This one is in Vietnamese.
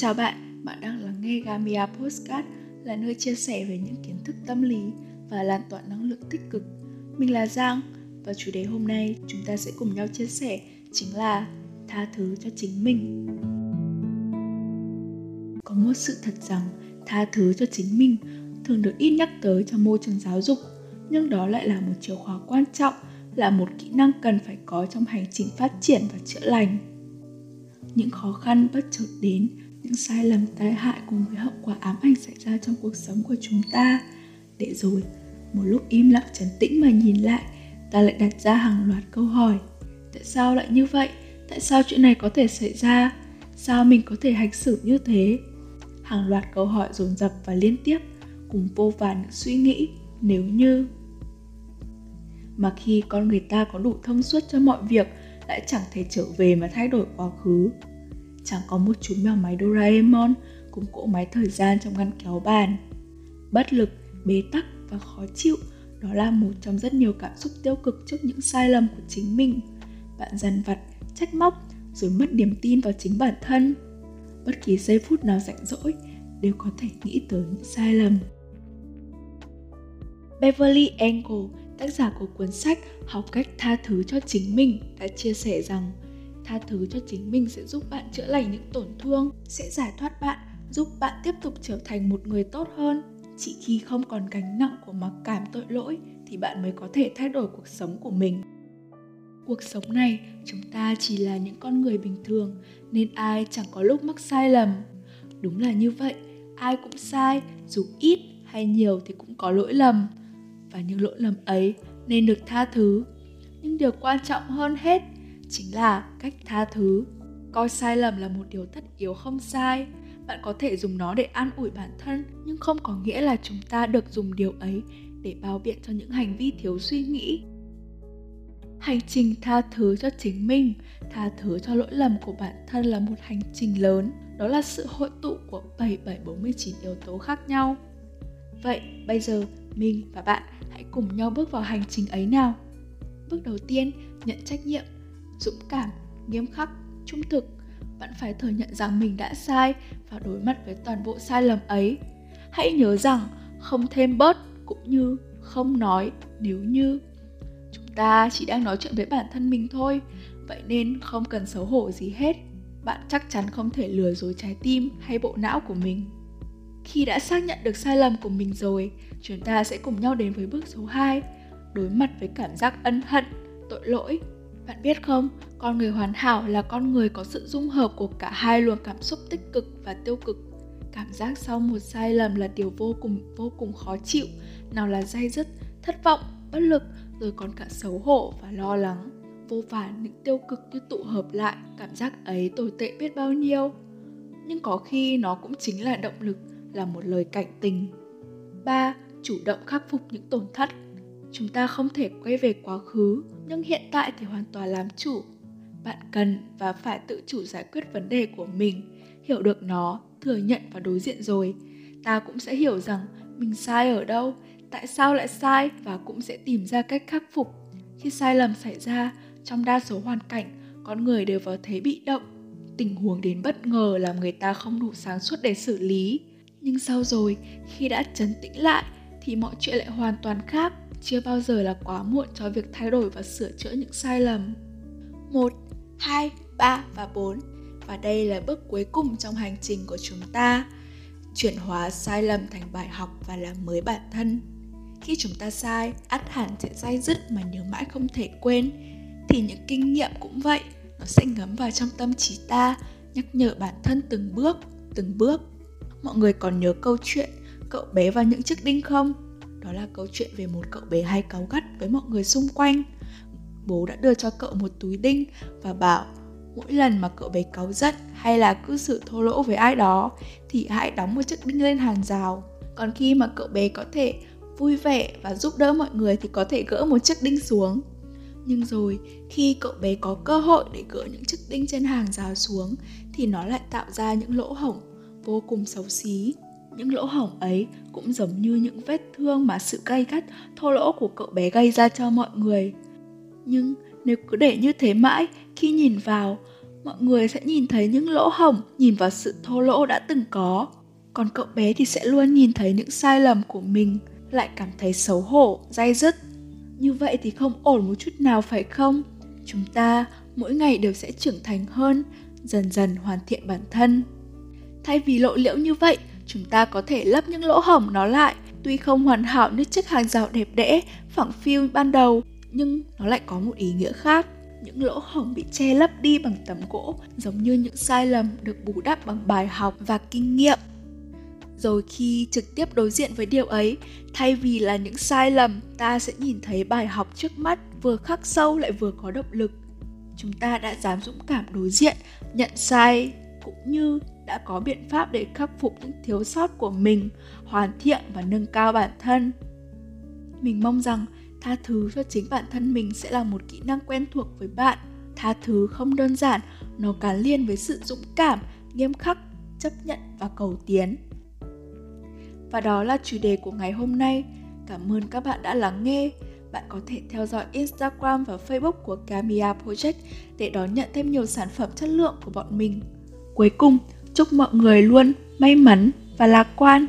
Chào bạn, bạn đang lắng nghe Gamia Postcard là nơi chia sẻ về những kiến thức tâm lý và lan tỏa năng lượng tích cực. Mình là Giang và chủ đề hôm nay chúng ta sẽ cùng nhau chia sẻ chính là tha thứ cho chính mình. Có một sự thật rằng tha thứ cho chính mình thường được ít nhắc tới trong môi trường giáo dục, nhưng đó lại là một chìa khóa quan trọng, là một kỹ năng cần phải có trong hành trình phát triển và chữa lành. Những khó khăn bất chợt đến những sai lầm, tai hại cùng với hậu quả ám ảnh xảy ra trong cuộc sống của chúng ta. Để rồi, một lúc im lặng trấn tĩnh mà nhìn lại, ta lại đặt ra hàng loạt câu hỏi. Tại sao lại như vậy? Tại sao chuyện này có thể xảy ra? Sao mình có thể hành xử như thế? Hàng loạt câu hỏi dồn dập và liên tiếp, cùng vô vàn những suy nghĩ, nếu như. Mà khi con người ta có đủ thông suốt cho mọi việc, lại chẳng thể trở về mà thay đổi quá khứ chẳng có một chú mèo máy Doraemon cùng cỗ máy thời gian trong ngăn kéo bàn. Bất lực, bế tắc và khó chịu đó là một trong rất nhiều cảm xúc tiêu cực trước những sai lầm của chính mình. Bạn dần vặt, trách móc rồi mất niềm tin vào chính bản thân. Bất kỳ giây phút nào rảnh rỗi đều có thể nghĩ tới những sai lầm. Beverly Engel, tác giả của cuốn sách Học cách tha thứ cho chính mình đã chia sẻ rằng tha thứ cho chính mình sẽ giúp bạn chữa lành những tổn thương, sẽ giải thoát bạn, giúp bạn tiếp tục trở thành một người tốt hơn. Chỉ khi không còn gánh nặng của mặc cảm tội lỗi thì bạn mới có thể thay đổi cuộc sống của mình. Cuộc sống này, chúng ta chỉ là những con người bình thường, nên ai chẳng có lúc mắc sai lầm. Đúng là như vậy, ai cũng sai, dù ít hay nhiều thì cũng có lỗi lầm. Và những lỗi lầm ấy nên được tha thứ. Nhưng điều quan trọng hơn hết chính là cách tha thứ. Coi sai lầm là một điều tất yếu không sai. Bạn có thể dùng nó để an ủi bản thân, nhưng không có nghĩa là chúng ta được dùng điều ấy để bao biện cho những hành vi thiếu suy nghĩ. Hành trình tha thứ cho chính mình, tha thứ cho lỗi lầm của bản thân là một hành trình lớn. Đó là sự hội tụ của 7749 yếu tố khác nhau. Vậy bây giờ mình và bạn hãy cùng nhau bước vào hành trình ấy nào. Bước đầu tiên, nhận trách nhiệm dũng cảm, nghiêm khắc, trung thực. Bạn phải thừa nhận rằng mình đã sai và đối mặt với toàn bộ sai lầm ấy. Hãy nhớ rằng không thêm bớt cũng như không nói nếu như chúng ta chỉ đang nói chuyện với bản thân mình thôi vậy nên không cần xấu hổ gì hết bạn chắc chắn không thể lừa dối trái tim hay bộ não của mình khi đã xác nhận được sai lầm của mình rồi chúng ta sẽ cùng nhau đến với bước số 2 đối mặt với cảm giác ân hận tội lỗi bạn biết không, con người hoàn hảo là con người có sự dung hợp của cả hai luồng cảm xúc tích cực và tiêu cực. Cảm giác sau một sai lầm là điều vô cùng vô cùng khó chịu, nào là day dứt, thất vọng, bất lực, rồi còn cả xấu hổ và lo lắng. Vô vàn những tiêu cực như tụ hợp lại, cảm giác ấy tồi tệ biết bao nhiêu. Nhưng có khi nó cũng chính là động lực, là một lời cảnh tình. 3. Chủ động khắc phục những tổn thất chúng ta không thể quay về quá khứ nhưng hiện tại thì hoàn toàn làm chủ. Bạn cần và phải tự chủ giải quyết vấn đề của mình, hiểu được nó, thừa nhận và đối diện rồi. Ta cũng sẽ hiểu rằng mình sai ở đâu, tại sao lại sai và cũng sẽ tìm ra cách khắc phục. Khi sai lầm xảy ra, trong đa số hoàn cảnh, con người đều vào thế bị động. Tình huống đến bất ngờ làm người ta không đủ sáng suốt để xử lý. Nhưng sau rồi, khi đã chấn tĩnh lại, thì mọi chuyện lại hoàn toàn khác chưa bao giờ là quá muộn cho việc thay đổi và sửa chữa những sai lầm. 1, 2, 3 và 4 và đây là bước cuối cùng trong hành trình của chúng ta. Chuyển hóa sai lầm thành bài học và làm mới bản thân. Khi chúng ta sai, ắt hẳn sẽ dai dứt mà nhớ mãi không thể quên. Thì những kinh nghiệm cũng vậy, nó sẽ ngấm vào trong tâm trí ta, nhắc nhở bản thân từng bước, từng bước. Mọi người còn nhớ câu chuyện cậu bé và những chiếc đinh không? Đó là câu chuyện về một cậu bé hay cáu gắt với mọi người xung quanh. Bố đã đưa cho cậu một túi đinh và bảo, mỗi lần mà cậu bé cáu giận hay là cư xử thô lỗ với ai đó, thì hãy đóng một chiếc đinh lên hàng rào. Còn khi mà cậu bé có thể vui vẻ và giúp đỡ mọi người thì có thể gỡ một chiếc đinh xuống. Nhưng rồi, khi cậu bé có cơ hội để gỡ những chiếc đinh trên hàng rào xuống, thì nó lại tạo ra những lỗ hổng vô cùng xấu xí những lỗ hổng ấy cũng giống như những vết thương mà sự gay gắt, thô lỗ của cậu bé gây ra cho mọi người. Nhưng nếu cứ để như thế mãi, khi nhìn vào, mọi người sẽ nhìn thấy những lỗ hổng nhìn vào sự thô lỗ đã từng có. Còn cậu bé thì sẽ luôn nhìn thấy những sai lầm của mình lại cảm thấy xấu hổ day dứt. Như vậy thì không ổn một chút nào phải không? Chúng ta mỗi ngày đều sẽ trưởng thành hơn dần dần hoàn thiện bản thân. Thay vì lộ liễu như vậy chúng ta có thể lấp những lỗ hổng nó lại. Tuy không hoàn hảo như chiếc hàng rào đẹp đẽ, phẳng phiu ban đầu, nhưng nó lại có một ý nghĩa khác. Những lỗ hổng bị che lấp đi bằng tấm gỗ, giống như những sai lầm được bù đắp bằng bài học và kinh nghiệm. Rồi khi trực tiếp đối diện với điều ấy, thay vì là những sai lầm, ta sẽ nhìn thấy bài học trước mắt vừa khắc sâu lại vừa có động lực. Chúng ta đã dám dũng cảm đối diện, nhận sai, cũng như đã có biện pháp để khắc phục những thiếu sót của mình hoàn thiện và nâng cao bản thân. Mình mong rằng tha thứ cho chính bản thân mình sẽ là một kỹ năng quen thuộc với bạn. Tha thứ không đơn giản nó gắn liền với sự dũng cảm nghiêm khắc chấp nhận và cầu tiến. Và đó là chủ đề của ngày hôm nay. Cảm ơn các bạn đã lắng nghe. Bạn có thể theo dõi Instagram và Facebook của Camia Project để đón nhận thêm nhiều sản phẩm chất lượng của bọn mình. Cuối cùng, chúc mọi người luôn may mắn và lạc quan.